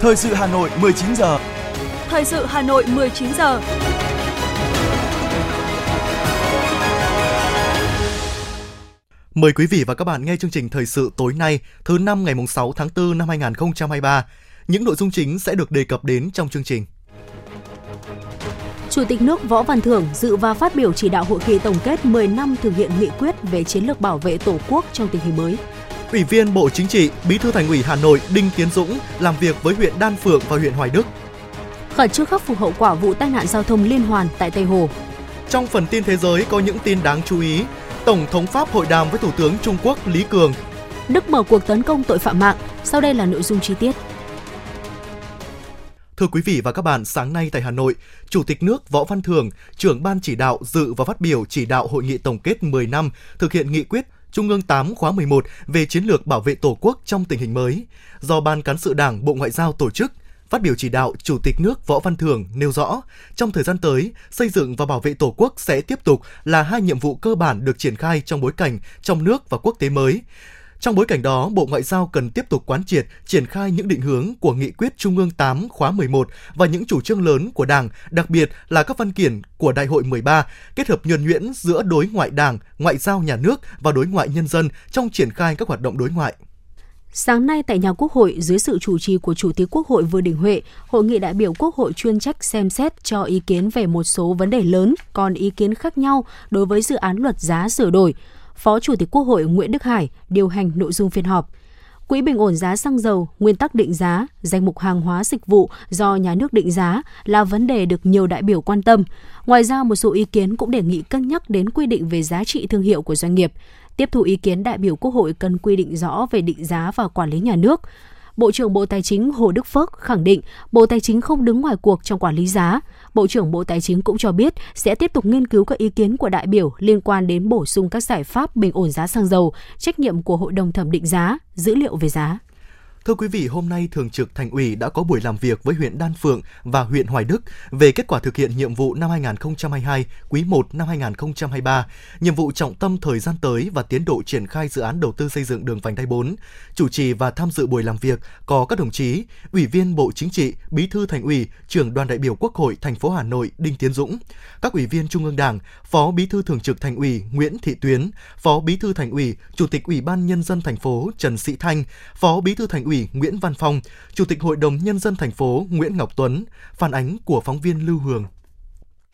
Thời sự Hà Nội 19 giờ. Thời sự Hà Nội 19 giờ. Mời quý vị và các bạn nghe chương trình thời sự tối nay, thứ năm ngày 6 tháng 4 năm 2023. Những nội dung chính sẽ được đề cập đến trong chương trình. Chủ tịch nước Võ Văn Thưởng dự và phát biểu chỉ đạo hội nghị tổng kết 10 năm thực hiện nghị quyết về chiến lược bảo vệ Tổ quốc trong tình hình mới. Ủy viên Bộ Chính trị, Bí thư Thành ủy Hà Nội Đinh Tiến Dũng làm việc với huyện Đan Phượng và huyện Hoài Đức. Khẩn trương khắc phục hậu quả vụ tai nạn giao thông liên hoàn tại Tây Hồ. Trong phần tin thế giới có những tin đáng chú ý. Tổng thống Pháp hội đàm với Thủ tướng Trung Quốc Lý Cường. Đức mở cuộc tấn công tội phạm mạng. Sau đây là nội dung chi tiết. Thưa quý vị và các bạn, sáng nay tại Hà Nội, Chủ tịch nước Võ Văn Thưởng, trưởng ban chỉ đạo dự và phát biểu chỉ đạo hội nghị tổng kết 10 năm thực hiện nghị quyết Trung ương 8 khóa 11 về chiến lược bảo vệ Tổ quốc trong tình hình mới, do Ban Cán sự Đảng Bộ Ngoại giao tổ chức. Phát biểu chỉ đạo, Chủ tịch nước Võ Văn Thưởng nêu rõ, trong thời gian tới, xây dựng và bảo vệ Tổ quốc sẽ tiếp tục là hai nhiệm vụ cơ bản được triển khai trong bối cảnh trong nước và quốc tế mới. Trong bối cảnh đó, Bộ Ngoại giao cần tiếp tục quán triệt, triển khai những định hướng của Nghị quyết Trung ương 8 khóa 11 và những chủ trương lớn của Đảng, đặc biệt là các văn kiện của Đại hội 13, kết hợp nhuần nhuyễn giữa đối ngoại Đảng, ngoại giao nhà nước và đối ngoại nhân dân trong triển khai các hoạt động đối ngoại. Sáng nay tại nhà Quốc hội, dưới sự chủ trì của Chủ tịch Quốc hội Vương Đình Huệ, Hội nghị đại biểu Quốc hội chuyên trách xem xét cho ý kiến về một số vấn đề lớn, còn ý kiến khác nhau đối với dự án luật giá sửa đổi. Phó Chủ tịch Quốc hội Nguyễn Đức Hải điều hành nội dung phiên họp. Quỹ bình ổn giá xăng dầu, nguyên tắc định giá, danh mục hàng hóa dịch vụ do nhà nước định giá là vấn đề được nhiều đại biểu quan tâm. Ngoài ra, một số ý kiến cũng đề nghị cân nhắc đến quy định về giá trị thương hiệu của doanh nghiệp. Tiếp thu ý kiến đại biểu Quốc hội cần quy định rõ về định giá và quản lý nhà nước. Bộ trưởng Bộ Tài chính Hồ Đức Phước khẳng định Bộ Tài chính không đứng ngoài cuộc trong quản lý giá. Bộ trưởng Bộ Tài chính cũng cho biết sẽ tiếp tục nghiên cứu các ý kiến của đại biểu liên quan đến bổ sung các giải pháp bình ổn giá xăng dầu, trách nhiệm của Hội đồng thẩm định giá, dữ liệu về giá. Thưa quý vị, hôm nay Thường trực Thành ủy đã có buổi làm việc với huyện Đan Phượng và huyện Hoài Đức về kết quả thực hiện nhiệm vụ năm 2022, quý 1 năm 2023, nhiệm vụ trọng tâm thời gian tới và tiến độ triển khai dự án đầu tư xây dựng đường vành đai 4. Chủ trì và tham dự buổi làm việc có các đồng chí Ủy viên Bộ Chính trị, Bí thư Thành ủy, Trưởng đoàn đại biểu Quốc hội thành phố Hà Nội Đinh Tiến Dũng, các ủy viên Trung ương Đảng, Phó Bí thư Thường trực Thành ủy Nguyễn Thị Tuyến, Phó Bí thư Thành ủy, Chủ tịch Ủy ban nhân dân thành phố Trần Sĩ Thanh, Phó Bí thư Thành ủy Nguyễn Văn Phong, Chủ tịch Hội đồng Nhân dân thành phố Nguyễn Ngọc Tuấn, phản ánh của phóng viên Lưu Hường.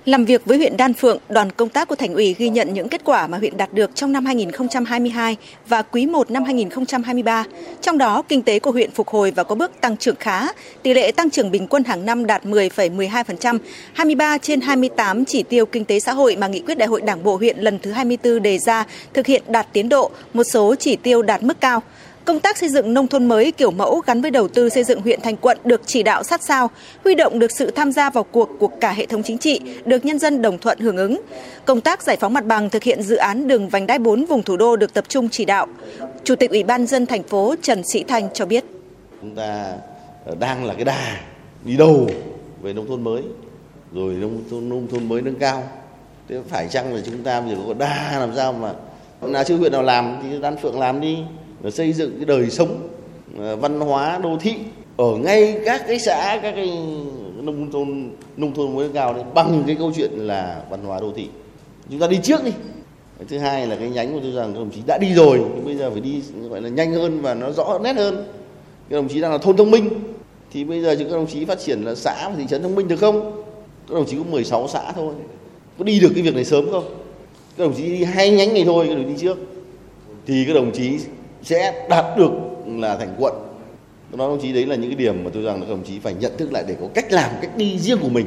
Làm việc với huyện Đan Phượng, đoàn công tác của Thành ủy ghi nhận những kết quả mà huyện đạt được trong năm 2022 và quý 1 năm 2023. Trong đó, kinh tế của huyện phục hồi và có bước tăng trưởng khá. Tỷ lệ tăng trưởng bình quân hàng năm đạt 10,12%, 23 trên 28 chỉ tiêu kinh tế xã hội mà nghị quyết đại hội Đảng bộ huyện lần thứ 24 đề ra thực hiện đạt tiến độ, một số chỉ tiêu đạt mức cao. Công tác xây dựng nông thôn mới kiểu mẫu gắn với đầu tư xây dựng huyện thành quận được chỉ đạo sát sao, huy động được sự tham gia vào cuộc của cả hệ thống chính trị, được nhân dân đồng thuận hưởng ứng. Công tác giải phóng mặt bằng thực hiện dự án đường vành đai 4 vùng thủ đô được tập trung chỉ đạo. Chủ tịch Ủy ban dân thành phố Trần Sĩ Thanh cho biết. Chúng ta đang là cái đà đi đầu về nông thôn mới, rồi nông thôn, nông thôn mới nâng cao. Thế phải chăng là chúng ta bây giờ có đà làm sao mà là chứ huyện nào làm thì Đan Phượng làm đi xây dựng cái đời sống à, văn hóa, đô thị ở ngay các cái xã, các cái nông thôn nông thôn mới cao đấy, bằng cái câu chuyện là văn hóa, đô thị. Chúng ta đi trước đi. Thứ hai là cái nhánh của tôi rằng các đồng chí đã đi rồi, nhưng bây giờ phải đi, gọi là nhanh hơn và nó rõ nét hơn. Các đồng chí đang là thôn thông minh, thì bây giờ chúng các đồng chí phát triển là xã và thị trấn thông minh được không? Các đồng chí có 16 xã thôi. Có đi được cái việc này sớm không? Các đồng chí đi hai nhánh này thôi, các đồng chí đi trước. Thì các đồng chí sẽ đạt được là thành quận tôi nói đồng chí đấy là những cái điểm mà tôi rằng là đồng chí phải nhận thức lại để có cách làm cách đi riêng của mình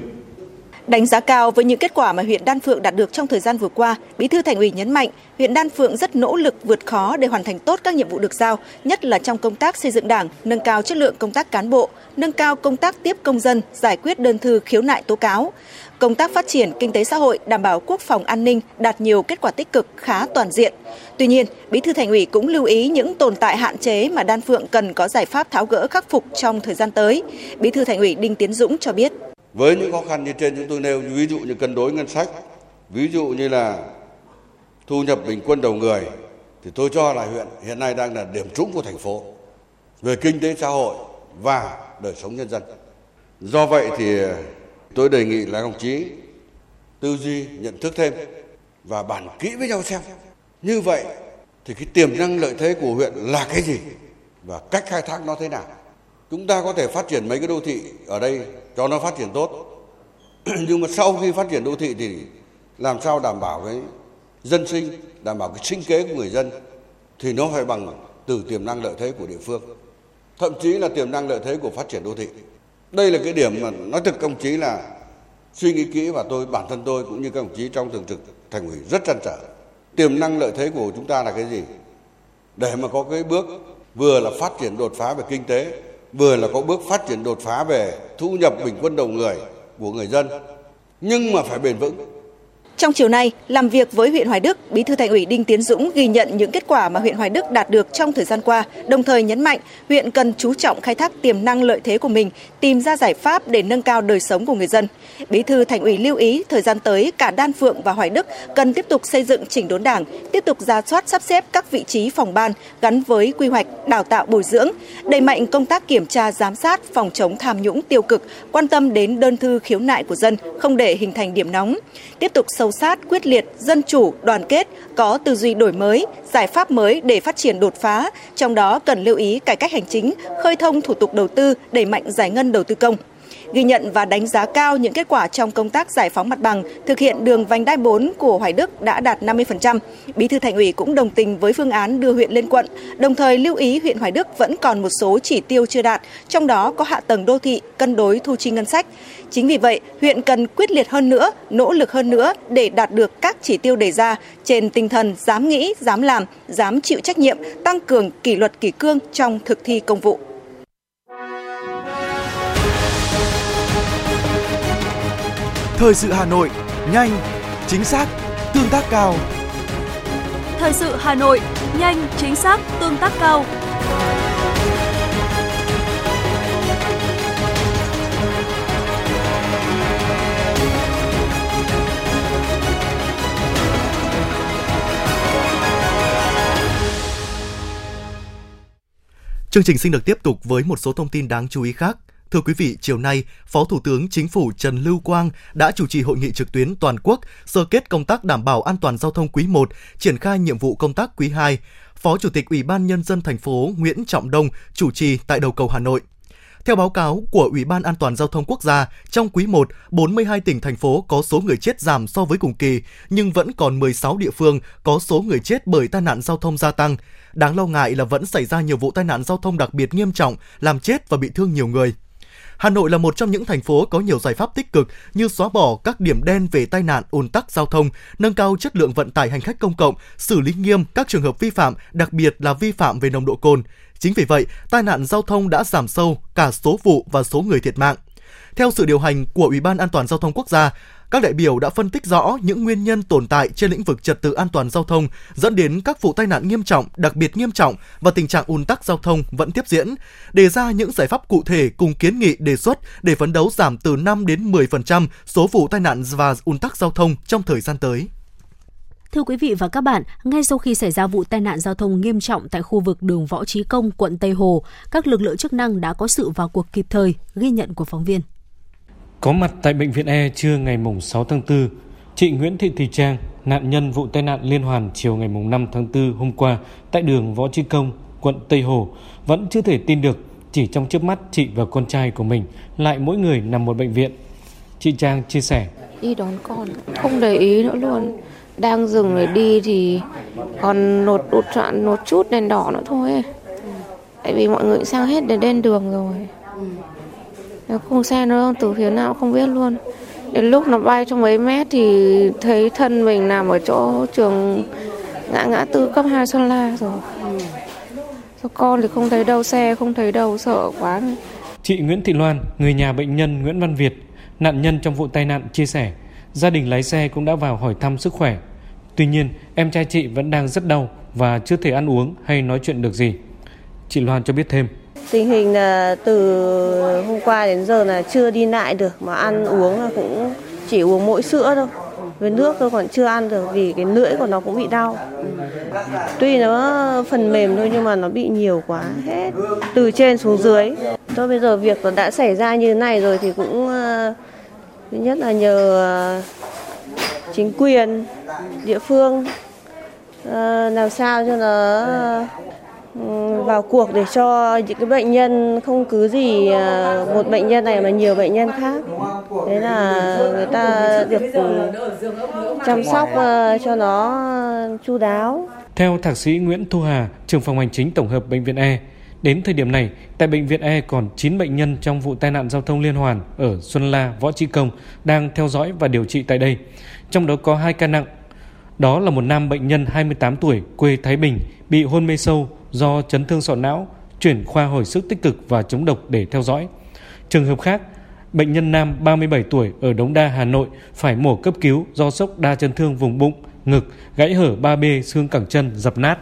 Đánh giá cao với những kết quả mà huyện Đan Phượng đạt được trong thời gian vừa qua, Bí thư Thành ủy nhấn mạnh, huyện Đan Phượng rất nỗ lực vượt khó để hoàn thành tốt các nhiệm vụ được giao, nhất là trong công tác xây dựng Đảng, nâng cao chất lượng công tác cán bộ, nâng cao công tác tiếp công dân, giải quyết đơn thư khiếu nại tố cáo. Công tác phát triển kinh tế xã hội, đảm bảo quốc phòng an ninh đạt nhiều kết quả tích cực khá toàn diện. Tuy nhiên, Bí thư Thành ủy cũng lưu ý những tồn tại hạn chế mà Đan Phượng cần có giải pháp tháo gỡ khắc phục trong thời gian tới. Bí thư Thành ủy Đinh Tiến Dũng cho biết. Với những khó khăn như trên chúng tôi nêu, ví dụ như cân đối ngân sách, ví dụ như là thu nhập bình quân đầu người, thì tôi cho là huyện hiện nay đang là điểm trũng của thành phố về kinh tế xã hội và đời sống nhân dân. Do vậy thì tôi đề nghị là đồng chí tư duy nhận thức thêm và bàn kỹ với nhau xem. Như vậy thì cái tiềm năng lợi thế của huyện là cái gì và cách khai thác nó thế nào. Chúng ta có thể phát triển mấy cái đô thị ở đây cho nó phát triển tốt. Nhưng mà sau khi phát triển đô thị thì làm sao đảm bảo cái dân sinh, đảm bảo cái sinh kế của người dân thì nó phải bằng từ tiềm năng lợi thế của địa phương. Thậm chí là tiềm năng lợi thế của phát triển đô thị. Đây là cái điểm mà nói thực công chí là suy nghĩ kỹ và tôi bản thân tôi cũng như các đồng chí trong thường trực thành ủy rất trăn trở. Tiềm năng lợi thế của chúng ta là cái gì? Để mà có cái bước vừa là phát triển đột phá về kinh tế, vừa là có bước phát triển đột phá về thu nhập bình quân đầu người của người dân, nhưng mà phải bền vững trong chiều nay, làm việc với huyện Hoài Đức, Bí thư Thành ủy Đinh Tiến Dũng ghi nhận những kết quả mà huyện Hoài Đức đạt được trong thời gian qua, đồng thời nhấn mạnh huyện cần chú trọng khai thác tiềm năng lợi thế của mình, tìm ra giải pháp để nâng cao đời sống của người dân. Bí thư Thành ủy lưu ý thời gian tới cả Đan Phượng và Hoài Đức cần tiếp tục xây dựng chỉnh đốn Đảng, tiếp tục ra soát sắp xếp các vị trí phòng ban gắn với quy hoạch, đào tạo bồi dưỡng, đẩy mạnh công tác kiểm tra giám sát, phòng chống tham nhũng tiêu cực, quan tâm đến đơn thư khiếu nại của dân, không để hình thành điểm nóng. Tiếp tục sâu sát, quyết liệt, dân chủ, đoàn kết, có tư duy đổi mới, giải pháp mới để phát triển đột phá, trong đó cần lưu ý cải cách hành chính, khơi thông thủ tục đầu tư, đẩy mạnh giải ngân đầu tư công ghi nhận và đánh giá cao những kết quả trong công tác giải phóng mặt bằng, thực hiện đường vành đai 4 của Hoài Đức đã đạt 50%. Bí thư Thành ủy cũng đồng tình với phương án đưa huyện lên quận, đồng thời lưu ý huyện Hoài Đức vẫn còn một số chỉ tiêu chưa đạt, trong đó có hạ tầng đô thị, cân đối thu chi ngân sách. Chính vì vậy, huyện cần quyết liệt hơn nữa, nỗ lực hơn nữa để đạt được các chỉ tiêu đề ra trên tinh thần dám nghĩ, dám làm, dám chịu trách nhiệm, tăng cường kỷ luật kỷ cương trong thực thi công vụ. Thời sự Hà Nội, nhanh, chính xác, tương tác cao. Thời sự Hà Nội, nhanh, chính xác, tương tác cao. Chương trình xin được tiếp tục với một số thông tin đáng chú ý khác. Thưa quý vị, chiều nay, Phó Thủ tướng Chính phủ Trần Lưu Quang đã chủ trì hội nghị trực tuyến toàn quốc sơ kết công tác đảm bảo an toàn giao thông quý 1, triển khai nhiệm vụ công tác quý 2. Phó Chủ tịch Ủy ban Nhân dân thành phố Nguyễn Trọng Đông chủ trì tại đầu cầu Hà Nội. Theo báo cáo của Ủy ban An toàn Giao thông Quốc gia, trong quý 1, 42 tỉnh, thành phố có số người chết giảm so với cùng kỳ, nhưng vẫn còn 16 địa phương có số người chết bởi tai nạn giao thông gia tăng. Đáng lo ngại là vẫn xảy ra nhiều vụ tai nạn giao thông đặc biệt nghiêm trọng, làm chết và bị thương nhiều người. Hà Nội là một trong những thành phố có nhiều giải pháp tích cực như xóa bỏ các điểm đen về tai nạn ùn tắc giao thông, nâng cao chất lượng vận tải hành khách công cộng, xử lý nghiêm các trường hợp vi phạm, đặc biệt là vi phạm về nồng độ cồn. Chính vì vậy, tai nạn giao thông đã giảm sâu cả số vụ và số người thiệt mạng. Theo sự điều hành của Ủy ban An toàn giao thông quốc gia, các đại biểu đã phân tích rõ những nguyên nhân tồn tại trên lĩnh vực trật tự an toàn giao thông dẫn đến các vụ tai nạn nghiêm trọng, đặc biệt nghiêm trọng và tình trạng ùn tắc giao thông vẫn tiếp diễn, đề ra những giải pháp cụ thể cùng kiến nghị đề xuất để phấn đấu giảm từ 5 đến 10% số vụ tai nạn và ùn tắc giao thông trong thời gian tới. Thưa quý vị và các bạn, ngay sau khi xảy ra vụ tai nạn giao thông nghiêm trọng tại khu vực đường Võ Trí Công, quận Tây Hồ, các lực lượng chức năng đã có sự vào cuộc kịp thời, ghi nhận của phóng viên. Có mặt tại bệnh viện E trưa ngày 6 tháng 4, chị Nguyễn Thị Thùy Trang, nạn nhân vụ tai nạn liên hoàn chiều ngày 5 tháng 4 hôm qua tại đường Võ Trí Công, quận Tây Hồ, vẫn chưa thể tin được chỉ trong chớp mắt chị và con trai của mình lại mỗi người nằm một bệnh viện. Chị Trang chia sẻ. Đi đón con, không để ý nữa luôn. Đang dừng để đi thì còn nột đột trọn một chút đèn đỏ nữa thôi. Tại vì mọi người sang hết để lên đường rồi. Khung xe nó từ phía nào không biết luôn. Đến lúc nó bay trong mấy mét thì thấy thân mình nằm ở chỗ trường ngã ngã tư cấp 2 Sơn La rồi. Cho con thì không thấy đâu, xe không thấy đâu, sợ quá. Chị Nguyễn Thị Loan, người nhà bệnh nhân Nguyễn Văn Việt, nạn nhân trong vụ tai nạn chia sẻ, gia đình lái xe cũng đã vào hỏi thăm sức khỏe. Tuy nhiên, em trai chị vẫn đang rất đau và chưa thể ăn uống hay nói chuyện được gì. Chị Loan cho biết thêm. Tình hình là từ hôm qua đến giờ là chưa đi lại được, mà ăn uống là cũng chỉ uống mỗi sữa thôi. với nước tôi còn chưa ăn được vì cái lưỡi của nó cũng bị đau tuy nó phần mềm thôi nhưng mà nó bị nhiều quá hết, từ trên xuống dưới thôi bây giờ việc đã xảy ra như thế này rồi thì cũng ờ, thứ nhất là nhờ ờ, chính quyền địa phương ờ, làm sao cho nó Ừ, vào cuộc để cho những cái bệnh nhân không cứ gì à, một bệnh nhân này mà nhiều bệnh nhân khác thế là người ta được ừ, chăm sóc à, cho nó chu đáo theo thạc sĩ Nguyễn Thu Hà, trưởng phòng hành chính tổng hợp bệnh viện E, đến thời điểm này, tại bệnh viện E còn 9 bệnh nhân trong vụ tai nạn giao thông liên hoàn ở Xuân La, Võ Trí Công đang theo dõi và điều trị tại đây. Trong đó có hai ca nặng. Đó là một nam bệnh nhân 28 tuổi quê Thái Bình bị hôn mê sâu do chấn thương sọ não, chuyển khoa hồi sức tích cực và chống độc để theo dõi. Trường hợp khác, bệnh nhân nam 37 tuổi ở Đống Đa, Hà Nội phải mổ cấp cứu do sốc đa chấn thương vùng bụng, ngực, gãy hở 3B xương cẳng chân dập nát.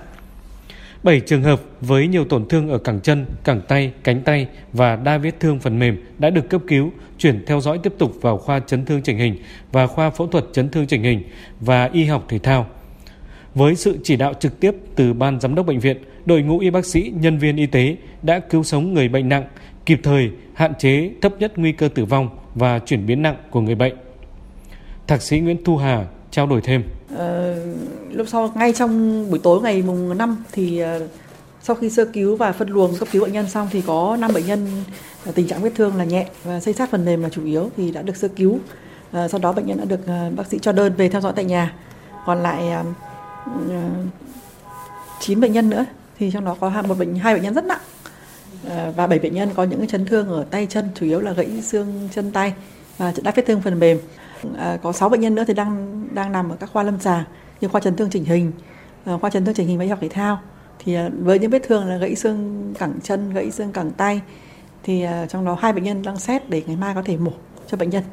7 trường hợp với nhiều tổn thương ở cẳng chân, cẳng tay, cánh tay và đa vết thương phần mềm đã được cấp cứu, chuyển theo dõi tiếp tục vào khoa chấn thương chỉnh hình và khoa phẫu thuật chấn thương chỉnh hình và y học thể thao. Với sự chỉ đạo trực tiếp từ ban giám đốc bệnh viện, đội ngũ y bác sĩ, nhân viên y tế đã cứu sống người bệnh nặng, kịp thời hạn chế thấp nhất nguy cơ tử vong và chuyển biến nặng của người bệnh. Thạc sĩ Nguyễn Thu Hà trao đổi thêm. Ờ, lúc sau ngay trong buổi tối ngày mùng 5 thì ờ, sau khi sơ cứu và phân luồng cấp cứu bệnh nhân xong thì có 5 bệnh nhân ờ, tình trạng vết thương là nhẹ và xây sát phần mềm là chủ yếu thì đã được sơ cứu. Ờ, sau đó bệnh nhân đã được bác sĩ cho đơn về theo dõi tại nhà. Còn lại 9 bệnh nhân nữa thì trong đó có một bệnh hai bệnh nhân rất nặng và 7 bệnh nhân có những chấn thương ở tay chân chủ yếu là gãy xương chân tay và đã vết thương phần mềm à, có 6 bệnh nhân nữa thì đang đang nằm ở các khoa lâm sàng như khoa chấn thương chỉnh hình ờ, khoa chấn thương chỉnh hình và y học thể thao. Thì ờ, với những vết thương là gãy xương cẳng chân gãy xương cẳng tay thì ờ, trong đó hai bệnh nhân đang xét để ngày mai có thể mổ cho bệnh nhân.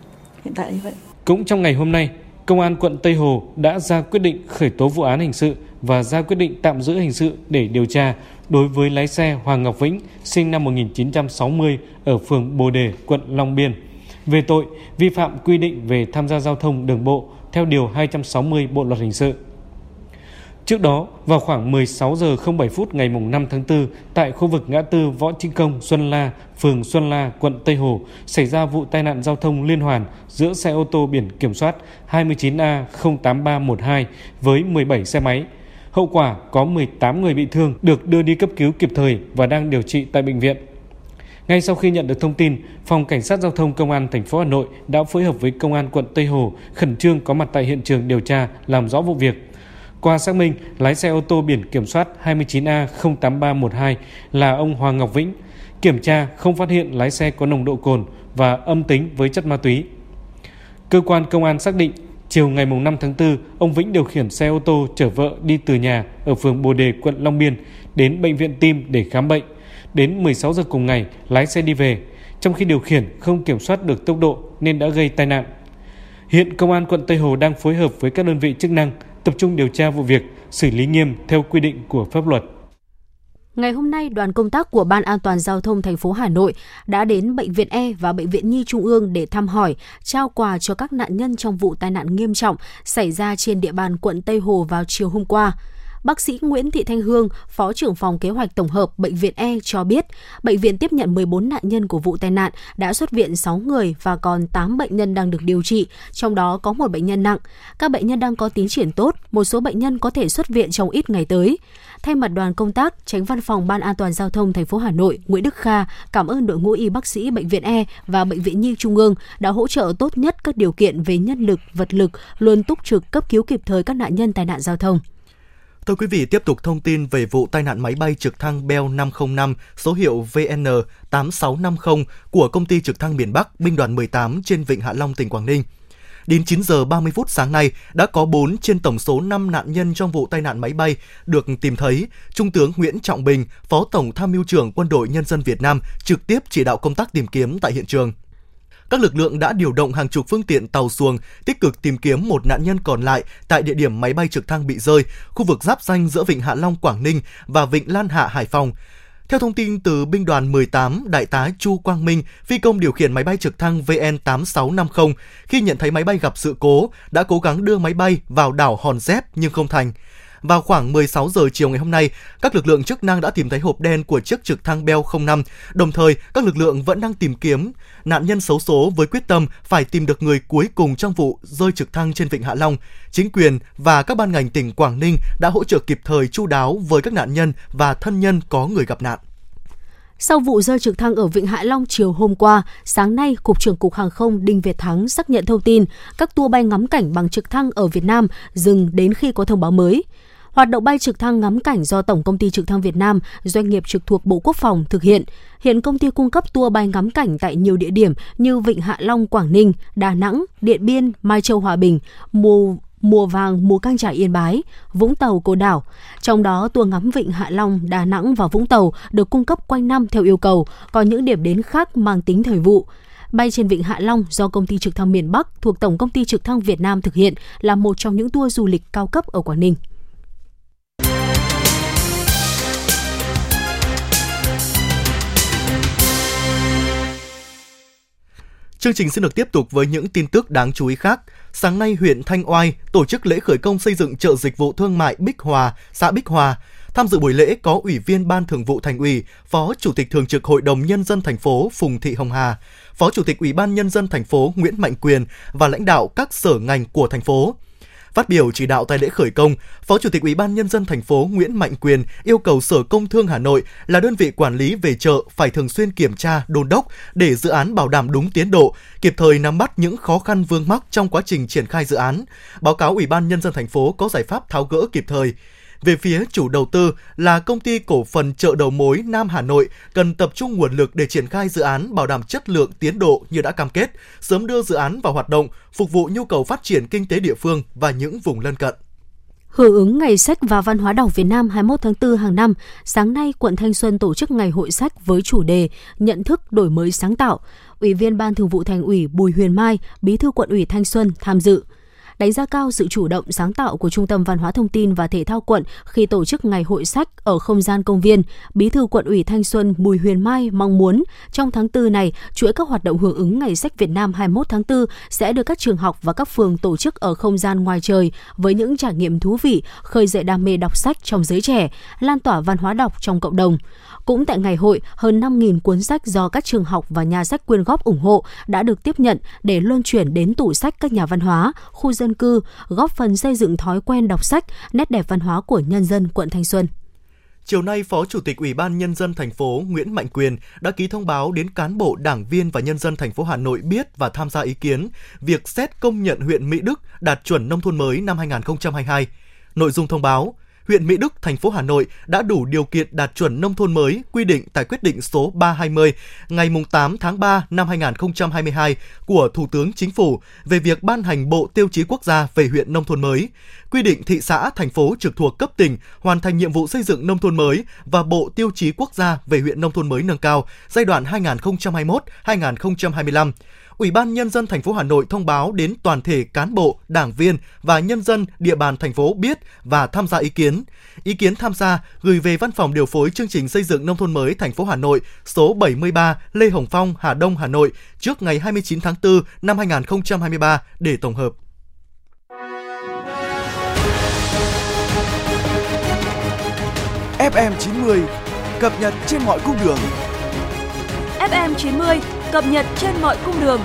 Hiện tại như vậy. Cũng trong ngày hôm nay Công an quận Tây Hồ đã ra quyết định khởi tố vụ án hình sự và ra quyết định tạm giữ hình sự để điều tra đối với lái xe Hoàng Ngọc Vĩnh, sinh năm 1960 ở phường Bồ Đề, quận Long Biên về tội vi phạm quy định về tham gia giao thông đường bộ theo điều 260 Bộ luật hình sự. Trước đó, vào khoảng 16 giờ 07 phút ngày 5 tháng 4, tại khu vực ngã tư Võ Trinh Công, Xuân La, phường Xuân La, quận Tây Hồ, xảy ra vụ tai nạn giao thông liên hoàn giữa xe ô tô biển kiểm soát 29A08312 với 17 xe máy. Hậu quả có 18 người bị thương được đưa đi cấp cứu kịp thời và đang điều trị tại bệnh viện. Ngay sau khi nhận được thông tin, Phòng Cảnh sát Giao thông Công an thành phố Hà Nội đã phối hợp với Công an quận Tây Hồ khẩn trương có mặt tại hiện trường điều tra, làm rõ vụ việc. Qua xác minh, lái xe ô tô biển kiểm soát 29A08312 là ông Hoàng Ngọc Vĩnh. Kiểm tra không phát hiện lái xe có nồng độ cồn và âm tính với chất ma túy. Cơ quan công an xác định chiều ngày 5 tháng 4, ông Vĩnh điều khiển xe ô tô chở vợ đi từ nhà ở phường Bồ Đề, quận Long Biên đến bệnh viện tim để khám bệnh. Đến 16 giờ cùng ngày, lái xe đi về, trong khi điều khiển không kiểm soát được tốc độ nên đã gây tai nạn. Hiện Công an quận Tây Hồ đang phối hợp với các đơn vị chức năng tập trung điều tra vụ việc, xử lý nghiêm theo quy định của pháp luật. Ngày hôm nay, đoàn công tác của Ban An toàn giao thông thành phố Hà Nội đã đến bệnh viện E và bệnh viện Nhi Trung ương để thăm hỏi, trao quà cho các nạn nhân trong vụ tai nạn nghiêm trọng xảy ra trên địa bàn quận Tây Hồ vào chiều hôm qua. Bác sĩ Nguyễn Thị Thanh Hương, Phó trưởng phòng kế hoạch tổng hợp Bệnh viện E cho biết, bệnh viện tiếp nhận 14 nạn nhân của vụ tai nạn, đã xuất viện 6 người và còn 8 bệnh nhân đang được điều trị, trong đó có một bệnh nhân nặng. Các bệnh nhân đang có tiến triển tốt, một số bệnh nhân có thể xuất viện trong ít ngày tới. Thay mặt đoàn công tác, tránh văn phòng Ban An toàn giao thông thành phố Hà Nội Nguyễn Đức Kha cảm ơn đội ngũ y bác sĩ bệnh viện E và bệnh viện Nhi Trung ương đã hỗ trợ tốt nhất các điều kiện về nhân lực, vật lực, luôn túc trực cấp cứu kịp thời các nạn nhân tai nạn giao thông. Thưa quý vị, tiếp tục thông tin về vụ tai nạn máy bay trực thăng Bell 505 số hiệu VN8650 của công ty trực thăng miền Bắc binh đoàn 18 trên Vịnh Hạ Long, tỉnh Quảng Ninh. Đến 9 giờ 30 phút sáng nay, đã có 4 trên tổng số 5 nạn nhân trong vụ tai nạn máy bay được tìm thấy. Trung tướng Nguyễn Trọng Bình, Phó Tổng Tham mưu trưởng Quân đội Nhân dân Việt Nam trực tiếp chỉ đạo công tác tìm kiếm tại hiện trường các lực lượng đã điều động hàng chục phương tiện tàu xuồng tích cực tìm kiếm một nạn nhân còn lại tại địa điểm máy bay trực thăng bị rơi, khu vực giáp danh giữa Vịnh Hạ Long Quảng Ninh và Vịnh Lan Hạ Hải Phòng. Theo thông tin từ binh đoàn 18, đại tá Chu Quang Minh, phi công điều khiển máy bay trực thăng VN8650, khi nhận thấy máy bay gặp sự cố, đã cố gắng đưa máy bay vào đảo Hòn Dép nhưng không thành. Vào khoảng 16 giờ chiều ngày hôm nay, các lực lượng chức năng đã tìm thấy hộp đen của chiếc trực thăng Bell 05. Đồng thời, các lực lượng vẫn đang tìm kiếm nạn nhân xấu số với quyết tâm phải tìm được người cuối cùng trong vụ rơi trực thăng trên vịnh Hạ Long. Chính quyền và các ban ngành tỉnh Quảng Ninh đã hỗ trợ kịp thời chu đáo với các nạn nhân và thân nhân có người gặp nạn. Sau vụ rơi trực thăng ở Vịnh Hạ Long chiều hôm qua, sáng nay, Cục trưởng Cục Hàng không Đinh Việt Thắng xác nhận thông tin các tour bay ngắm cảnh bằng trực thăng ở Việt Nam dừng đến khi có thông báo mới. Hoạt động bay trực thăng ngắm cảnh do Tổng công ty Trực thăng Việt Nam, doanh nghiệp trực thuộc Bộ Quốc phòng thực hiện. Hiện công ty cung cấp tour bay ngắm cảnh tại nhiều địa điểm như Vịnh Hạ Long, Quảng Ninh, Đà Nẵng, Điện Biên, Mai Châu, Hòa Bình, mùa mùa vàng mùa căng trải Yên Bái, Vũng Tàu, Cô Đảo. Trong đó, tour ngắm Vịnh Hạ Long, Đà Nẵng và Vũng Tàu được cung cấp quanh năm theo yêu cầu, còn những điểm đến khác mang tính thời vụ. Bay trên Vịnh Hạ Long do công ty trực thăng miền Bắc thuộc Tổng công ty trực thăng Việt Nam thực hiện là một trong những tour du lịch cao cấp ở Quảng Ninh. Chương trình xin được tiếp tục với những tin tức đáng chú ý khác. Sáng nay, huyện Thanh Oai tổ chức lễ khởi công xây dựng chợ dịch vụ thương mại Bích Hòa, xã Bích Hòa. Tham dự buổi lễ có Ủy viên Ban Thường vụ Thành ủy, Phó Chủ tịch Thường trực Hội đồng Nhân dân thành phố Phùng Thị Hồng Hà, Phó Chủ tịch Ủy ban Nhân dân thành phố Nguyễn Mạnh Quyền và lãnh đạo các sở ngành của thành phố. Phát biểu chỉ đạo tại lễ khởi công, Phó Chủ tịch Ủy ban nhân dân thành phố Nguyễn Mạnh Quyền yêu cầu Sở Công Thương Hà Nội là đơn vị quản lý về chợ phải thường xuyên kiểm tra, đôn đốc để dự án bảo đảm đúng tiến độ, kịp thời nắm bắt những khó khăn vướng mắc trong quá trình triển khai dự án, báo cáo Ủy ban nhân dân thành phố có giải pháp tháo gỡ kịp thời. Về phía chủ đầu tư là công ty cổ phần chợ đầu mối Nam Hà Nội cần tập trung nguồn lực để triển khai dự án bảo đảm chất lượng tiến độ như đã cam kết, sớm đưa dự án vào hoạt động, phục vụ nhu cầu phát triển kinh tế địa phương và những vùng lân cận. Hưởng ứng Ngày sách và Văn hóa đọc Việt Nam 21 tháng 4 hàng năm, sáng nay quận Thanh Xuân tổ chức Ngày hội sách với chủ đề Nhận thức đổi mới sáng tạo. Ủy viên Ban Thường vụ Thành ủy Bùi Huyền Mai, Bí thư quận ủy Thanh Xuân tham dự đánh giá cao sự chủ động sáng tạo của Trung tâm Văn hóa Thông tin và Thể thao quận khi tổ chức ngày hội sách ở không gian công viên. Bí thư quận ủy Thanh Xuân Bùi Huyền Mai mong muốn trong tháng 4 này, chuỗi các hoạt động hưởng ứng Ngày sách Việt Nam 21 tháng 4 sẽ được các trường học và các phường tổ chức ở không gian ngoài trời với những trải nghiệm thú vị, khơi dậy đam mê đọc sách trong giới trẻ, lan tỏa văn hóa đọc trong cộng đồng. Cũng tại ngày hội, hơn 5.000 cuốn sách do các trường học và nhà sách quyên góp ủng hộ đã được tiếp nhận để luân chuyển đến tủ sách các nhà văn hóa, khu dân cư, góp phần xây dựng thói quen đọc sách, nét đẹp văn hóa của nhân dân quận Thanh Xuân. Chiều nay, Phó Chủ tịch Ủy ban Nhân dân thành phố Nguyễn Mạnh Quyền đã ký thông báo đến cán bộ, đảng viên và nhân dân thành phố Hà Nội biết và tham gia ý kiến việc xét công nhận huyện Mỹ Đức đạt chuẩn nông thôn mới năm 2022. Nội dung thông báo, huyện Mỹ Đức, thành phố Hà Nội đã đủ điều kiện đạt chuẩn nông thôn mới quy định tại quyết định số 320 ngày 8 tháng 3 năm 2022 của Thủ tướng Chính phủ về việc ban hành Bộ Tiêu chí Quốc gia về huyện nông thôn mới, quy định thị xã, thành phố trực thuộc cấp tỉnh hoàn thành nhiệm vụ xây dựng nông thôn mới và Bộ Tiêu chí Quốc gia về huyện nông thôn mới nâng cao giai đoạn 2021-2025 Ủy ban nhân dân thành phố Hà Nội thông báo đến toàn thể cán bộ, đảng viên và nhân dân địa bàn thành phố biết và tham gia ý kiến. Ý kiến tham gia gửi về văn phòng điều phối chương trình xây dựng nông thôn mới thành phố Hà Nội số 73 Lê Hồng Phong, Hà Đông, Hà Nội trước ngày 29 tháng 4 năm 2023 để tổng hợp. FM 90 cập nhật trên mọi cung đường. FM 90 cập nhật trên mọi cung đường.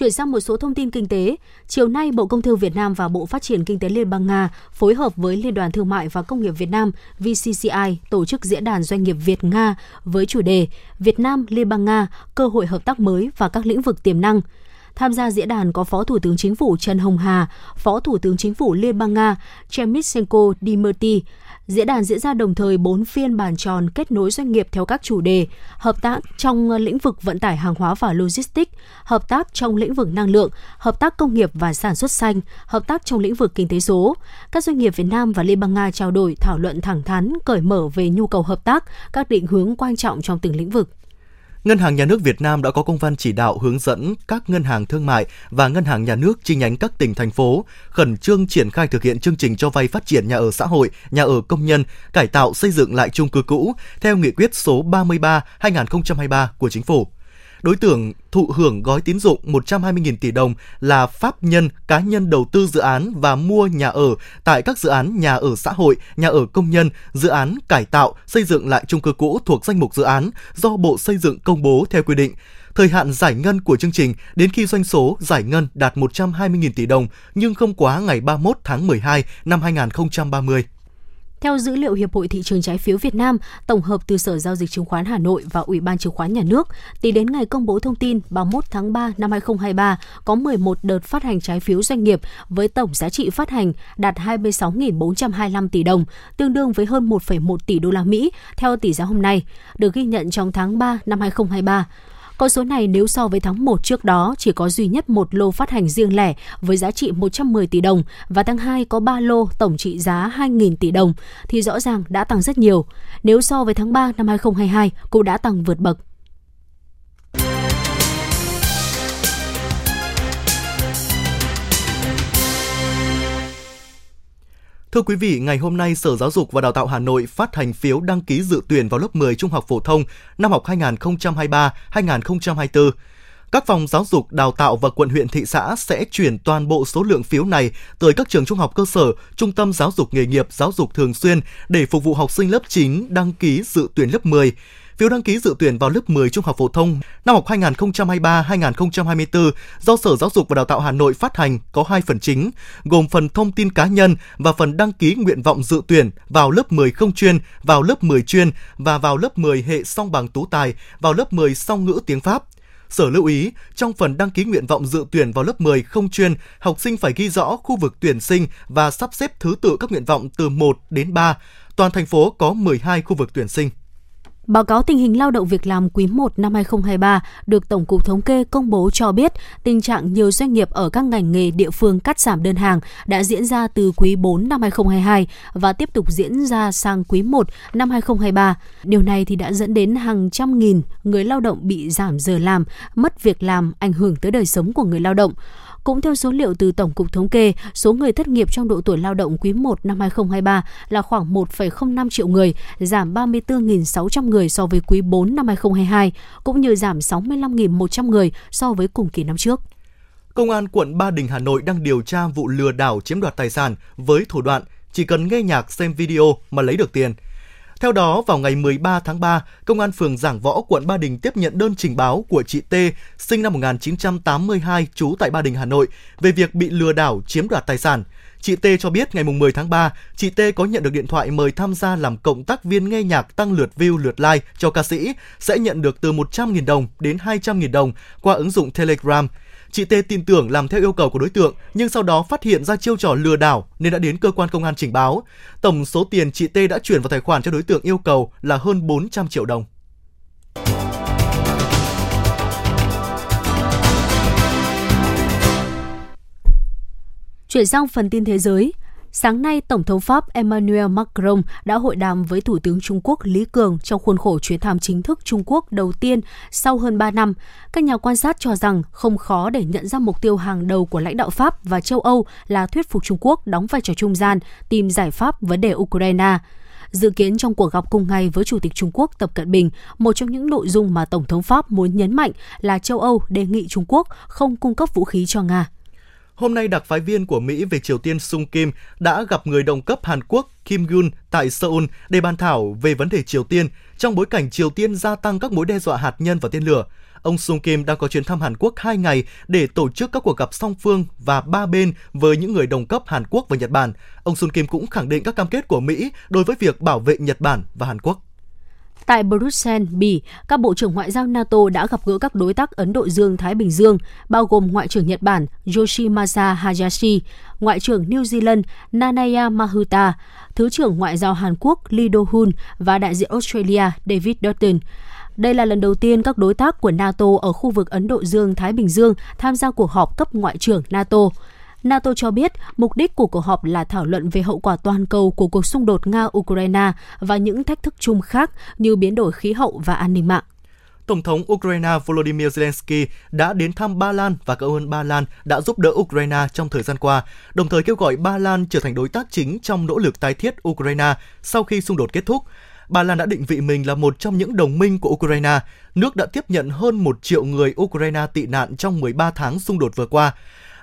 Chuyển sang một số thông tin kinh tế, chiều nay Bộ Công Thương Việt Nam và Bộ Phát triển Kinh tế Liên bang Nga phối hợp với Liên đoàn Thương mại và Công nghiệp Việt Nam VCCI tổ chức diễn đàn doanh nghiệp Việt Nga với chủ đề Việt Nam Liên bang Nga cơ hội hợp tác mới và các lĩnh vực tiềm năng. Tham gia diễn đàn có Phó Thủ tướng Chính phủ Trần Hồng Hà, Phó Thủ tướng Chính phủ Liên bang Nga Chemyshenko Dmitry, Diễn đàn diễn ra đồng thời 4 phiên bàn tròn kết nối doanh nghiệp theo các chủ đề hợp tác trong lĩnh vực vận tải hàng hóa và logistics, hợp tác trong lĩnh vực năng lượng, hợp tác công nghiệp và sản xuất xanh, hợp tác trong lĩnh vực kinh tế số. Các doanh nghiệp Việt Nam và Liên bang Nga trao đổi thảo luận thẳng thắn, cởi mở về nhu cầu hợp tác, các định hướng quan trọng trong từng lĩnh vực. Ngân hàng Nhà nước Việt Nam đã có công văn chỉ đạo hướng dẫn các ngân hàng thương mại và ngân hàng nhà nước chi nhánh các tỉnh thành phố khẩn trương triển khai thực hiện chương trình cho vay phát triển nhà ở xã hội, nhà ở công nhân, cải tạo xây dựng lại chung cư cũ theo nghị quyết số 33/2023 của Chính phủ. Đối tượng thụ hưởng gói tín dụng 120.000 tỷ đồng là pháp nhân, cá nhân đầu tư dự án và mua nhà ở tại các dự án nhà ở xã hội, nhà ở công nhân, dự án cải tạo, xây dựng lại chung cư cũ thuộc danh mục dự án do Bộ Xây dựng công bố theo quy định. Thời hạn giải ngân của chương trình đến khi doanh số giải ngân đạt 120.000 tỷ đồng nhưng không quá ngày 31 tháng 12 năm 2030. Theo dữ liệu Hiệp hội Thị trường Trái phiếu Việt Nam, tổng hợp từ Sở Giao dịch Chứng khoán Hà Nội và Ủy ban Chứng khoán Nhà nước, tính đến ngày công bố thông tin 31 tháng 3 năm 2023, có 11 đợt phát hành trái phiếu doanh nghiệp với tổng giá trị phát hành đạt 26.425 tỷ đồng, tương đương với hơn 1,1 tỷ đô la Mỹ theo tỷ giá hôm nay, được ghi nhận trong tháng 3 năm 2023. Con số này nếu so với tháng 1 trước đó chỉ có duy nhất một lô phát hành riêng lẻ với giá trị 110 tỷ đồng và tháng 2 có 3 lô tổng trị giá 2.000 tỷ đồng thì rõ ràng đã tăng rất nhiều. Nếu so với tháng 3 năm 2022 cũng đã tăng vượt bậc. Thưa quý vị, ngày hôm nay Sở Giáo dục và Đào tạo Hà Nội phát hành phiếu đăng ký dự tuyển vào lớp 10 trung học phổ thông năm học 2023-2024. Các phòng giáo dục, đào tạo và quận huyện thị xã sẽ chuyển toàn bộ số lượng phiếu này tới các trường trung học cơ sở, trung tâm giáo dục nghề nghiệp, giáo dục thường xuyên để phục vụ học sinh lớp 9 đăng ký dự tuyển lớp 10 phiếu đăng ký dự tuyển vào lớp 10 trung học phổ thông năm học 2023-2024 do Sở Giáo dục và Đào tạo Hà Nội phát hành có hai phần chính, gồm phần thông tin cá nhân và phần đăng ký nguyện vọng dự tuyển vào lớp 10 không chuyên, vào lớp 10 chuyên và vào lớp 10 hệ song bằng tú tài, vào lớp 10 song ngữ tiếng Pháp. Sở lưu ý, trong phần đăng ký nguyện vọng dự tuyển vào lớp 10 không chuyên, học sinh phải ghi rõ khu vực tuyển sinh và sắp xếp thứ tự các nguyện vọng từ 1 đến 3. Toàn thành phố có 12 khu vực tuyển sinh. Báo cáo tình hình lao động việc làm quý 1 năm 2023 được Tổng cục Thống kê công bố cho biết tình trạng nhiều doanh nghiệp ở các ngành nghề địa phương cắt giảm đơn hàng đã diễn ra từ quý 4 năm 2022 và tiếp tục diễn ra sang quý 1 năm 2023. Điều này thì đã dẫn đến hàng trăm nghìn người lao động bị giảm giờ làm, mất việc làm, ảnh hưởng tới đời sống của người lao động. Cũng theo số liệu từ Tổng cục Thống kê, số người thất nghiệp trong độ tuổi lao động quý 1 năm 2023 là khoảng 1,05 triệu người, giảm 34.600 người so với quý 4 năm 2022, cũng như giảm 65.100 người so với cùng kỳ năm trước. Công an quận Ba Đình Hà Nội đang điều tra vụ lừa đảo chiếm đoạt tài sản với thủ đoạn chỉ cần nghe nhạc xem video mà lấy được tiền – theo đó, vào ngày 13 tháng 3, Công an phường Giảng Võ, quận Ba Đình tiếp nhận đơn trình báo của chị T, sinh năm 1982, trú tại Ba Đình, Hà Nội, về việc bị lừa đảo chiếm đoạt tài sản. Chị T cho biết ngày 10 tháng 3, chị T có nhận được điện thoại mời tham gia làm cộng tác viên nghe nhạc tăng lượt view lượt like cho ca sĩ, sẽ nhận được từ 100.000 đồng đến 200.000 đồng qua ứng dụng Telegram. Chị T tin tưởng làm theo yêu cầu của đối tượng, nhưng sau đó phát hiện ra chiêu trò lừa đảo nên đã đến cơ quan công an trình báo. Tổng số tiền chị T đã chuyển vào tài khoản cho đối tượng yêu cầu là hơn 400 triệu đồng. Chuyển sang phần tin thế giới, Sáng nay, Tổng thống Pháp Emmanuel Macron đã hội đàm với Thủ tướng Trung Quốc Lý Cường trong khuôn khổ chuyến thăm chính thức Trung Quốc đầu tiên sau hơn 3 năm. Các nhà quan sát cho rằng không khó để nhận ra mục tiêu hàng đầu của lãnh đạo Pháp và châu Âu là thuyết phục Trung Quốc đóng vai trò trung gian, tìm giải pháp vấn đề Ukraine. Dự kiến trong cuộc gặp cùng ngày với Chủ tịch Trung Quốc Tập Cận Bình, một trong những nội dung mà Tổng thống Pháp muốn nhấn mạnh là châu Âu đề nghị Trung Quốc không cung cấp vũ khí cho Nga. Hôm nay, đặc phái viên của Mỹ về Triều Tiên Sung Kim đã gặp người đồng cấp Hàn Quốc Kim Gun tại Seoul để bàn thảo về vấn đề Triều Tiên trong bối cảnh Triều Tiên gia tăng các mối đe dọa hạt nhân và tên lửa. Ông Sung Kim đang có chuyến thăm Hàn Quốc 2 ngày để tổ chức các cuộc gặp song phương và ba bên với những người đồng cấp Hàn Quốc và Nhật Bản. Ông Sung Kim cũng khẳng định các cam kết của Mỹ đối với việc bảo vệ Nhật Bản và Hàn Quốc. Tại Bruxelles, Bỉ, các bộ trưởng ngoại giao NATO đã gặp gỡ các đối tác Ấn Độ Dương-Thái Bình Dương, bao gồm Ngoại trưởng Nhật Bản Yoshimasa Hayashi, Ngoại trưởng New Zealand Nanaya Mahuta, Thứ trưởng Ngoại giao Hàn Quốc Lee Do-hun và đại diện Australia David Dutton. Đây là lần đầu tiên các đối tác của NATO ở khu vực Ấn Độ Dương-Thái Bình Dương tham gia cuộc họp cấp ngoại trưởng NATO. NATO cho biết mục đích của cuộc họp là thảo luận về hậu quả toàn cầu của cuộc xung đột Nga-Ukraine và những thách thức chung khác như biến đổi khí hậu và an ninh mạng. Tổng thống Ukraine Volodymyr Zelensky đã đến thăm Ba Lan và cảm ơn Ba Lan đã giúp đỡ Ukraine trong thời gian qua, đồng thời kêu gọi Ba Lan trở thành đối tác chính trong nỗ lực tái thiết Ukraine sau khi xung đột kết thúc. Ba Lan đã định vị mình là một trong những đồng minh của Ukraine. Nước đã tiếp nhận hơn 1 triệu người Ukraine tị nạn trong 13 tháng xung đột vừa qua.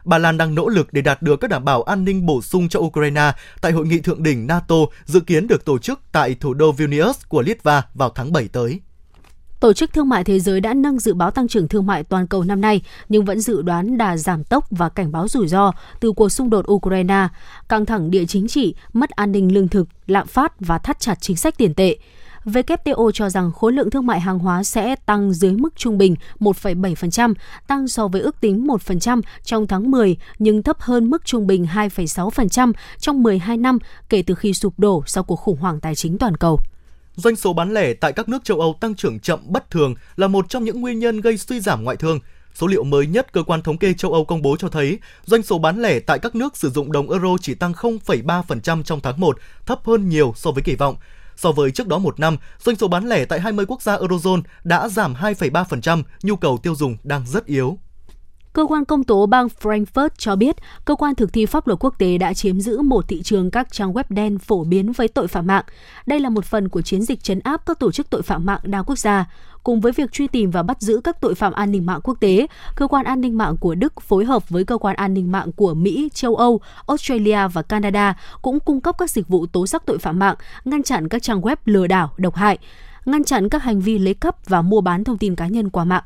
Ba Lan đang nỗ lực để đạt được các đảm bảo an ninh bổ sung cho Ukraine tại hội nghị thượng đỉnh NATO dự kiến được tổ chức tại thủ đô Vilnius của Litva vào tháng 7 tới. Tổ chức Thương mại Thế giới đã nâng dự báo tăng trưởng thương mại toàn cầu năm nay, nhưng vẫn dự đoán đà giảm tốc và cảnh báo rủi ro từ cuộc xung đột Ukraine, căng thẳng địa chính trị, mất an ninh lương thực, lạm phát và thắt chặt chính sách tiền tệ. WTO cho rằng khối lượng thương mại hàng hóa sẽ tăng dưới mức trung bình 1,7%, tăng so với ước tính 1% trong tháng 10 nhưng thấp hơn mức trung bình 2,6% trong 12 năm kể từ khi sụp đổ sau cuộc khủng hoảng tài chính toàn cầu. Doanh số bán lẻ tại các nước châu Âu tăng trưởng chậm bất thường là một trong những nguyên nhân gây suy giảm ngoại thương. Số liệu mới nhất cơ quan thống kê châu Âu công bố cho thấy, doanh số bán lẻ tại các nước sử dụng đồng euro chỉ tăng 0,3% trong tháng 1, thấp hơn nhiều so với kỳ vọng. So với trước đó một năm, doanh số bán lẻ tại 20 quốc gia Eurozone đã giảm 2,3%, nhu cầu tiêu dùng đang rất yếu. Cơ quan công tố bang Frankfurt cho biết, cơ quan thực thi pháp luật quốc tế đã chiếm giữ một thị trường các trang web đen phổ biến với tội phạm mạng. Đây là một phần của chiến dịch chấn áp các tổ chức tội phạm mạng đa quốc gia. Cùng với việc truy tìm và bắt giữ các tội phạm an ninh mạng quốc tế, cơ quan an ninh mạng của Đức phối hợp với cơ quan an ninh mạng của Mỹ, châu Âu, Australia và Canada cũng cung cấp các dịch vụ tố giác tội phạm mạng, ngăn chặn các trang web lừa đảo, độc hại, ngăn chặn các hành vi lấy cắp và mua bán thông tin cá nhân qua mạng.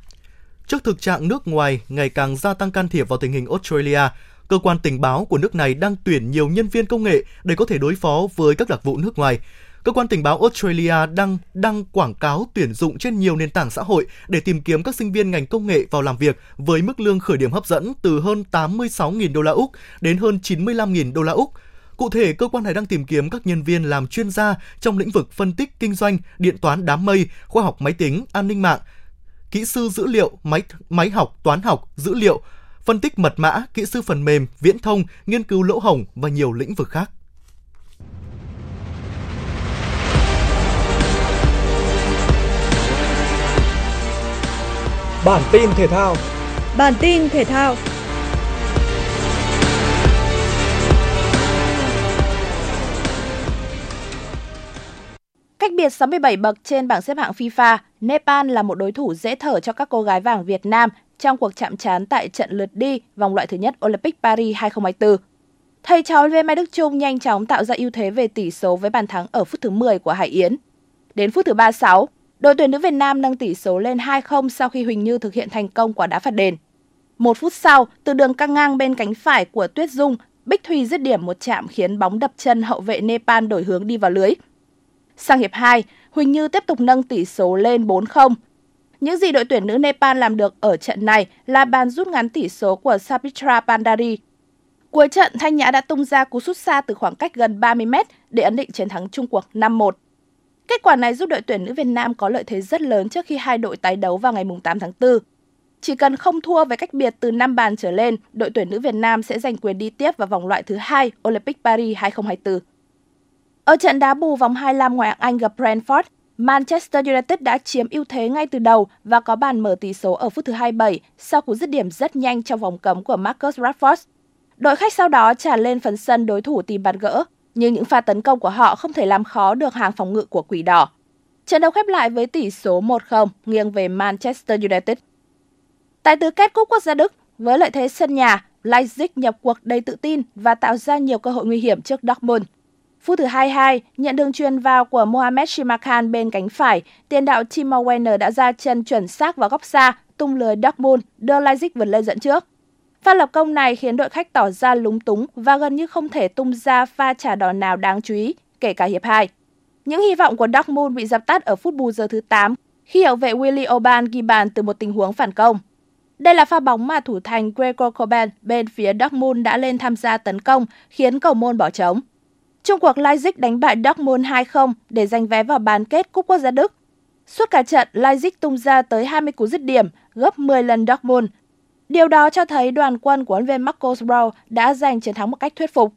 Trước thực trạng nước ngoài ngày càng gia tăng can thiệp vào tình hình Australia, cơ quan tình báo của nước này đang tuyển nhiều nhân viên công nghệ để có thể đối phó với các đặc vụ nước ngoài. Cơ quan tình báo Australia đang đăng quảng cáo tuyển dụng trên nhiều nền tảng xã hội để tìm kiếm các sinh viên ngành công nghệ vào làm việc với mức lương khởi điểm hấp dẫn từ hơn 86.000 đô la Úc đến hơn 95.000 đô la Úc. Cụ thể, cơ quan này đang tìm kiếm các nhân viên làm chuyên gia trong lĩnh vực phân tích kinh doanh, điện toán đám mây, khoa học máy tính, an ninh mạng, kỹ sư dữ liệu, máy máy học, toán học, dữ liệu, phân tích mật mã, kỹ sư phần mềm, viễn thông, nghiên cứu lỗ hổng và nhiều lĩnh vực khác. Bản tin thể thao. Bản tin thể thao. Cách biệt 67 bậc trên bảng xếp hạng FIFA, Nepal là một đối thủ dễ thở cho các cô gái vàng Việt Nam trong cuộc chạm trán tại trận lượt đi vòng loại thứ nhất Olympic Paris 2024. Thầy trò Lê Mai Đức Trung nhanh chóng tạo ra ưu thế về tỷ số với bàn thắng ở phút thứ 10 của Hải Yến. Đến phút thứ 36, đội tuyển nữ Việt Nam nâng tỷ số lên 2-0 sau khi Huỳnh Như thực hiện thành công quả đá phạt đền. Một phút sau, từ đường căng ngang bên cánh phải của Tuyết Dung, Bích Thùy dứt điểm một chạm khiến bóng đập chân hậu vệ Nepal đổi hướng đi vào lưới. Sang hiệp 2, Huỳnh Như tiếp tục nâng tỷ số lên 4-0. Những gì đội tuyển nữ Nepal làm được ở trận này là bàn rút ngắn tỷ số của Sapitra Pandari. Cuối trận, Thanh Nhã đã tung ra cú sút xa từ khoảng cách gần 30 mét để ấn định chiến thắng Trung cuộc 5-1. Kết quả này giúp đội tuyển nữ Việt Nam có lợi thế rất lớn trước khi hai đội tái đấu vào ngày 8 tháng 4. Chỉ cần không thua với cách biệt từ 5 bàn trở lên, đội tuyển nữ Việt Nam sẽ giành quyền đi tiếp vào vòng loại thứ hai Olympic Paris 2024. Ở trận đá bù vòng 25 ngoại hạng Anh gặp Brentford, Manchester United đã chiếm ưu thế ngay từ đầu và có bàn mở tỷ số ở phút thứ 27 sau cú dứt điểm rất nhanh trong vòng cấm của Marcus Rashford. Đội khách sau đó trả lên phần sân đối thủ tìm bàn gỡ, nhưng những pha tấn công của họ không thể làm khó được hàng phòng ngự của Quỷ Đỏ. Trận đấu khép lại với tỷ số 1-0 nghiêng về Manchester United. Tại tứ kết Cúp Quốc gia Đức, với lợi thế sân nhà, Leipzig nhập cuộc đầy tự tin và tạo ra nhiều cơ hội nguy hiểm trước Dortmund. Phút thứ 22, nhận đường truyền vào của Mohamed Shimakan bên cánh phải, tiền đạo Timo Werner đã ra chân chuẩn xác vào góc xa, tung lưới Dortmund, đưa Leipzig vượt lên dẫn trước. Pha lập công này khiến đội khách tỏ ra lúng túng và gần như không thể tung ra pha trả đòn nào đáng chú ý, kể cả hiệp 2. Những hy vọng của Dortmund bị dập tắt ở phút bù giờ thứ 8 khi hậu vệ Willy Oban ghi bàn từ một tình huống phản công. Đây là pha bóng mà thủ thành Gregor Kobel bên phía Dortmund đã lên tham gia tấn công, khiến cầu môn bỏ trống. Trung cuộc Leipzig đánh bại Dortmund 2-0 để giành vé vào bán kết Cúp Quốc gia Đức. Suốt cả trận, Leipzig tung ra tới 20 cú dứt điểm, gấp 10 lần Dortmund. Điều đó cho thấy đoàn quân của huấn viên Marcos Brown đã giành chiến thắng một cách thuyết phục.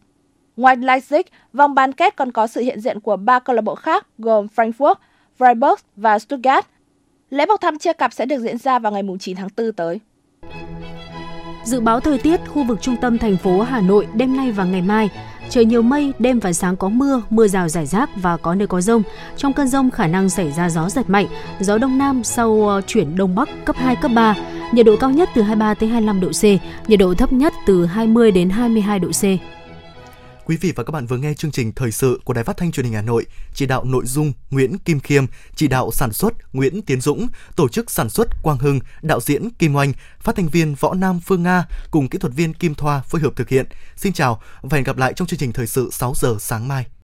Ngoài Leipzig, vòng bán kết còn có sự hiện diện của ba câu lạc bộ khác gồm Frankfurt, Freiburg và Stuttgart. Lễ bốc thăm chia cặp sẽ được diễn ra vào ngày 9 tháng 4 tới. Dự báo thời tiết khu vực trung tâm thành phố Hà Nội đêm nay và ngày mai Trời nhiều mây, đêm và sáng có mưa, mưa rào rải rác và có nơi có rông. Trong cơn rông khả năng xảy ra gió giật mạnh, gió đông nam sau ờ, chuyển đông bắc cấp 2, cấp 3. Nhiệt độ cao nhất từ 23 tới 25 độ C, nhiệt độ thấp nhất từ 20 đến 22 độ C. Quý vị và các bạn vừa nghe chương trình thời sự của Đài Phát thanh Truyền hình Hà Nội, chỉ đạo nội dung Nguyễn Kim Khiêm, chỉ đạo sản xuất Nguyễn Tiến Dũng, tổ chức sản xuất Quang Hưng, đạo diễn Kim Oanh, phát thanh viên Võ Nam Phương Nga cùng kỹ thuật viên Kim Thoa phối hợp thực hiện. Xin chào và hẹn gặp lại trong chương trình thời sự 6 giờ sáng mai.